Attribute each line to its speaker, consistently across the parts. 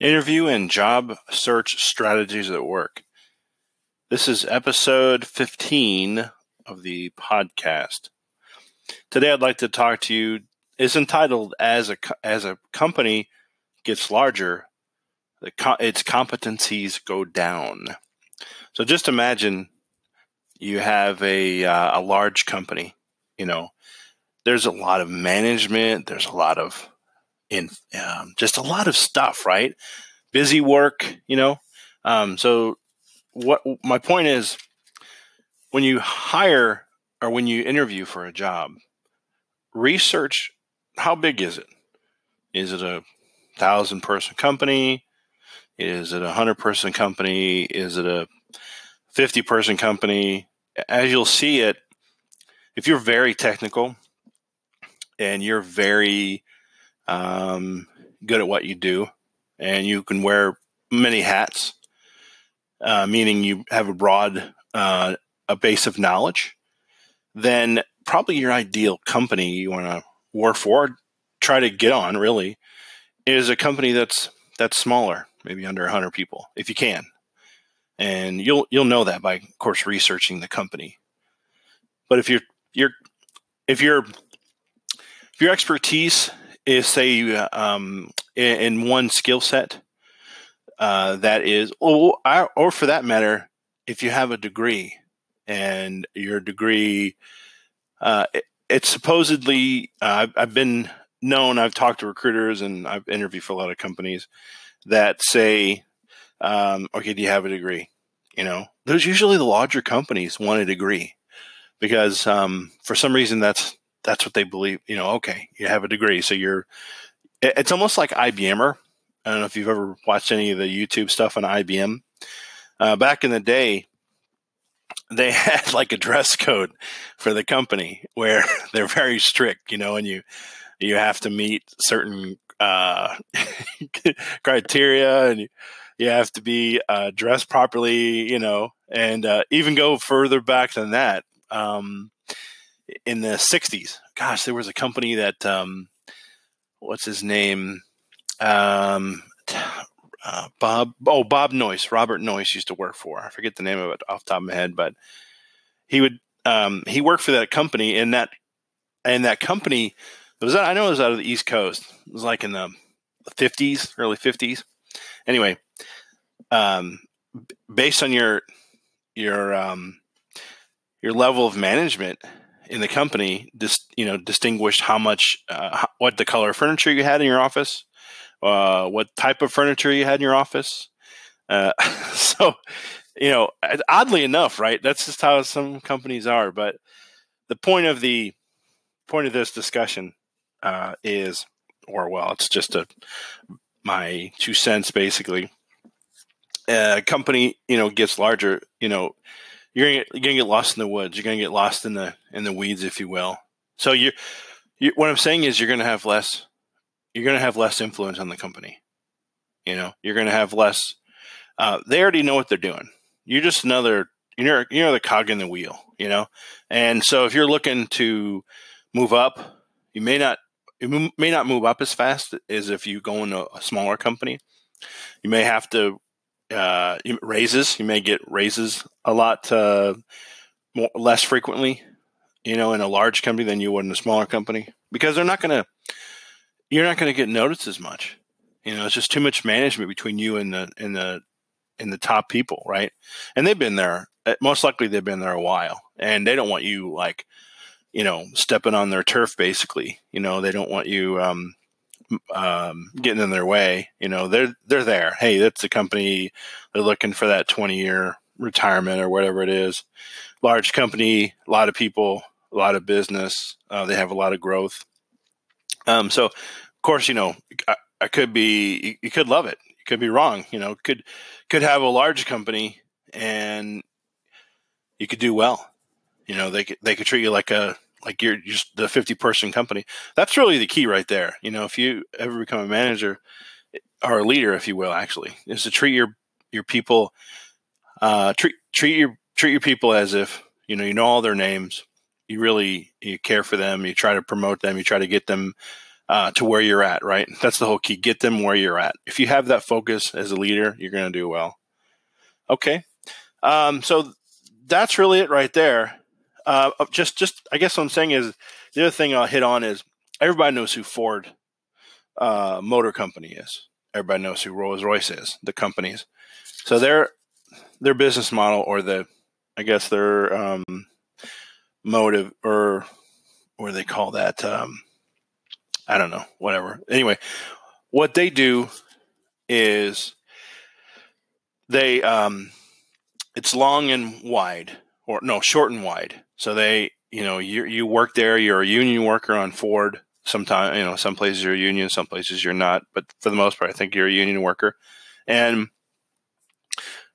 Speaker 1: interview and job search strategies at work. This is episode 15 of the podcast. Today I'd like to talk to you is entitled as a as a company gets larger, the, its competencies go down. So just imagine you have a uh, a large company, you know, there's a lot of management, there's a lot of um, just a lot of stuff, right? Busy work, you know. Um, so, what my point is, when you hire or when you interview for a job, research how big is it? Is it a thousand person company? Is it a hundred person company? Is it a 50 person company? As you'll see it, if you're very technical and you're very um, good at what you do, and you can wear many hats, uh, meaning you have a broad uh, a base of knowledge, then probably your ideal company you want to work for, try to get on really, is a company that's that's smaller, maybe under 100 people, if you can, and you'll you'll know that by, of course, researching the company. But if you're you're if you're if your expertise is say um, in, in, one skill set uh, that is, or, or for that matter, if you have a degree and your degree, uh, it, it's supposedly uh, I've, I've been known. I've talked to recruiters and I've interviewed for a lot of companies that say, um, "Okay, do you have a degree?" You know, there's usually the larger companies want a degree because um, for some reason that's that's what they believe. You know, okay, you have a degree, so you're. It's almost like IBMer. I don't know if you've ever watched any of the YouTube stuff on IBM. Uh, back in the day, they had like a dress code for the company where they're very strict, you know, and you you have to meet certain uh, criteria and you, have to be uh, dressed properly, you know, and uh, even go further back than that. Um, in the 60s. Gosh, there was a company that, um, what's his name? Um, uh, Bob, oh, Bob Noyce, Robert Noyce used to work for. I forget the name of it off the top of my head, but he would, um, he worked for that company and that, and that company was, I know it was out of the East Coast. It was like in the 50s, early 50s. Anyway, um, based on your, your, um, your level of management, in the company dis, you know distinguished how much uh, what the color of furniture you had in your office uh, what type of furniture you had in your office uh, so you know oddly enough right that's just how some companies are but the point of the point of this discussion uh, is or well it's just a my two cents basically a company you know gets larger you know you're gonna, you're gonna get lost in the woods. You're gonna get lost in the in the weeds, if you will. So you, you what I'm saying is you're gonna have less. You're gonna have less influence on the company. You know, you're gonna have less. Uh, they already know what they're doing. You're just another. You're you're the cog in the wheel. You know, and so if you're looking to move up, you may not you may not move up as fast as if you go into a smaller company. You may have to uh, raises. You may get raises a lot uh, more, less frequently, you know, in a large company than you would in a smaller company because they're not going to. You're not going to get noticed as much. You know, it's just too much management between you and the and the and the top people, right? And they've been there. Uh, most likely, they've been there a while, and they don't want you like, you know, stepping on their turf. Basically, you know, they don't want you um, um, getting in their way. You know, they're they're there. Hey, that's the company. They're looking for that twenty year retirement or whatever it is. Large company, a lot of people, a lot of business. Uh, they have a lot of growth. Um, so, of course, you know, I, I could be. You, you could love it. You could be wrong. You know, could could have a large company and you could do well. You know, they could, they could treat you like a like you're just the 50 person company. That's really the key right there. You know, if you ever become a manager or a leader, if you will, actually, is to treat your your people, uh, treat treat your treat your people as if you know you know all their names. You really you care for them. You try to promote them. You try to get them uh, to where you're at, right? That's the whole key. Get them where you're at. If you have that focus as a leader, you're going to do well. Okay. Um, so that's really it right there. Uh, just, just, I guess what I'm saying is the other thing I'll hit on is everybody knows who Ford uh, Motor Company is. Everybody knows who Rolls Royce is, the companies. So their their business model, or the, I guess their um, motive, or or they call that, um, I don't know, whatever. Anyway, what they do is they um, it's long and wide, or no, short and wide. So they, you know, you you work there. You're a union worker on Ford. Sometimes, you know, some places you're a union, some places you're not. But for the most part, I think you're a union worker, and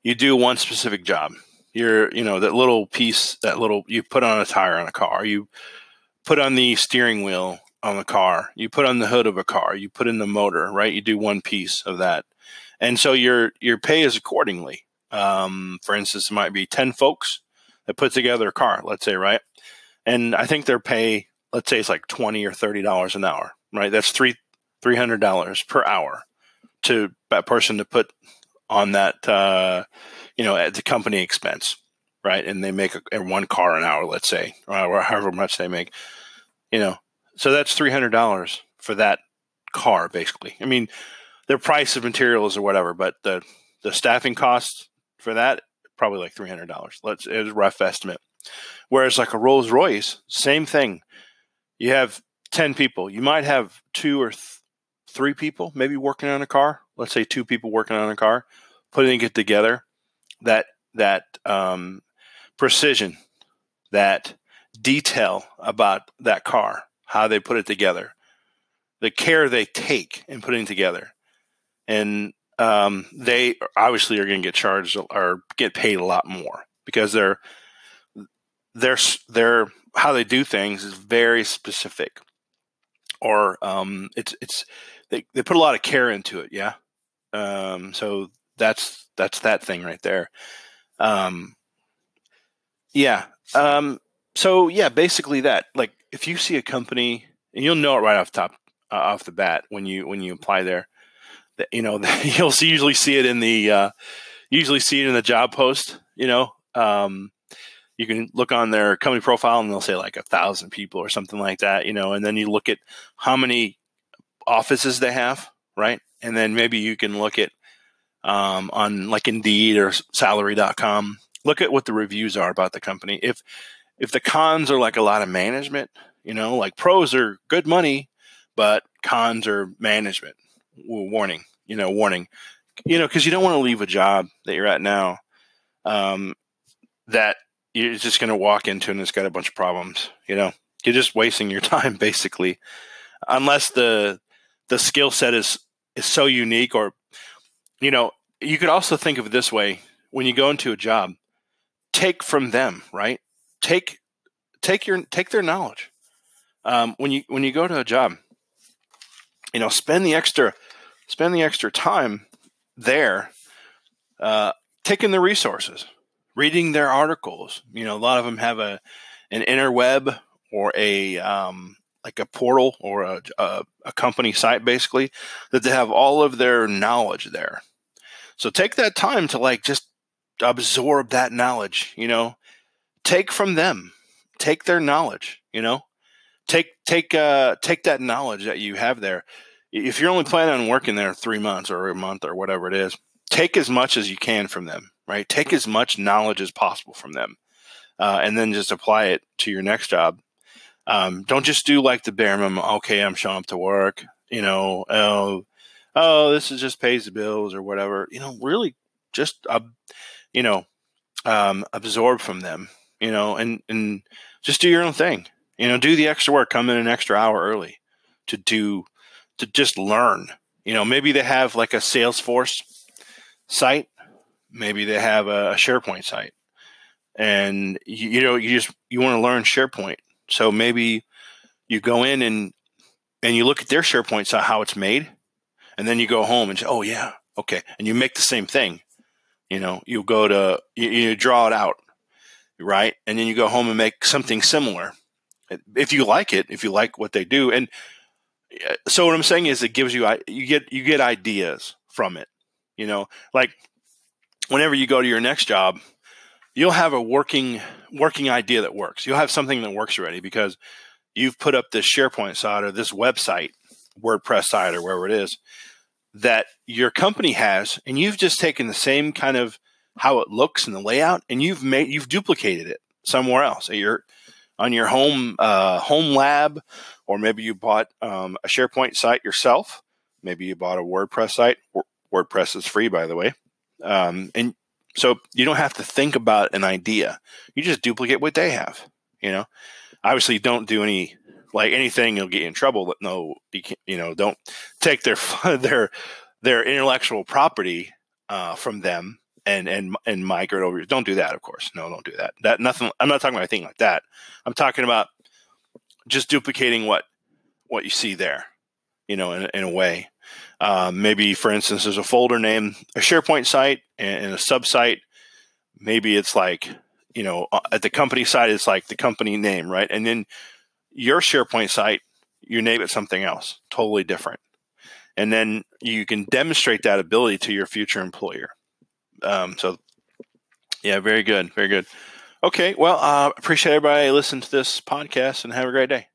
Speaker 1: you do one specific job. You're, you know, that little piece, that little you put on a tire on a car. You put on the steering wheel on the car. You put on the hood of a car. You put in the motor. Right. You do one piece of that, and so your your pay is accordingly. Um, for instance, it might be 10 folks that put together a car, let's say, right? And I think their pay, let's say it's like 20 or $30 an hour, right? That's three, $300 per hour to that person to put on that, uh, you know, at the company expense, right? And they make a, one car an hour, let's say, or however much they make, you know, so that's $300 for that car, basically. I mean, their price of materials or whatever, but the, the staffing costs for that, probably like three hundred dollars. Let's it's a rough estimate. Whereas like a Rolls Royce, same thing. You have ten people. You might have two or th- three people maybe working on a car. Let's say two people working on a car, putting it together. That that um, precision, that detail about that car, how they put it together, the care they take in putting together, and um, they obviously are going to get charged or get paid a lot more because they're they're they're how they do things is very specific. Or um, it's it's they, they put a lot of care into it yeah? Um, so that's that's that thing right there. Um, yeah um, so yeah basically that like if you see a company and you'll know it right off top uh, off the bat when you when you apply there you know you'll usually see it in the uh, usually see it in the job post you know? Um, you can look on their company profile and they'll say like a thousand people or something like that you know? And then you look at how many offices they have right? And then maybe you can look at um, on like indeed or salary.com look at what the reviews are about the company. If if the cons are like a lot of management you know like pros are good money but cons are management warning you know, warning, you know, because you don't want to leave a job that you're at now um, that you're just going to walk into and it's got a bunch of problems. You know, you're just wasting your time basically, unless the the skill set is is so unique or you know you could also think of it this way when you go into a job take from them right take take your take their knowledge um, when you when you go to a job you know spend the extra spend the extra time there, uh, taking the resources, reading their articles. You know, a lot of them have a an interweb or a um, like a portal or a, a, a company site basically that they have all of their knowledge there. So take that time to like just absorb that knowledge. You know, take from them, take their knowledge. You know, take take uh, take that knowledge that you have there if you're only planning on working there three months or a month or whatever it is, take as much as you can from them, right? Take as much knowledge as possible from them, uh, and then just apply it to your next job. Um, don't just do like the bare minimum. Okay, I'm showing up to work. You know, oh, oh, this is just pays the bills or whatever. You know, really, just uh, you know, um, absorb from them. You know, and and just do your own thing. You know, do the extra work. Come in an extra hour early to do to just learn. You know, maybe they have like a Salesforce site, maybe they have a, SharePoint site, and you, you know you just you want to learn SharePoint. So maybe you go in and and you look at their SharePoint site how it's made, and then you go home and say, oh yeah, okay, and you make the same thing. You know, you go to you, you draw it out, right, and then you go home and make something similar if you like it, if you like what they do, and so what I'm saying is it gives you you get you get ideas from it. You know, like whenever you go to your next job, you'll have a working working idea that works. You'll have something that works already because you've put up this SharePoint site or this website, WordPress site or wherever it is that your company has, and you've just taken the same kind of how it looks and the layout, and you've made you've duplicated it somewhere else at your on your home uh, home lab, or maybe you bought um, a SharePoint site yourself. Maybe you bought a WordPress site. WordPress is free, by the way, um, and so you don't have to think about an idea. You just duplicate what they have. You know, obviously, don't do any like anything you'll get you in trouble. But no, you, you know, don't take their their their intellectual property uh, from them and and and migrate over. Don't do that, of course. No, don't do that. That nothing. I'm not talking about anything like that. I'm talking about just duplicating what what you see there. You know, in, in a way. Um, maybe, for instance, there's a folder name, a SharePoint site, and, and a subsite. Maybe it's like you know uh, at the company side, it's like the company name, right? And then your SharePoint site, you name it something else, totally different. And then you can demonstrate that ability to your future employer. Um, so, yeah, very good. Very good. Okay. Well, uh, appreciate everybody listening to this podcast and have a great day.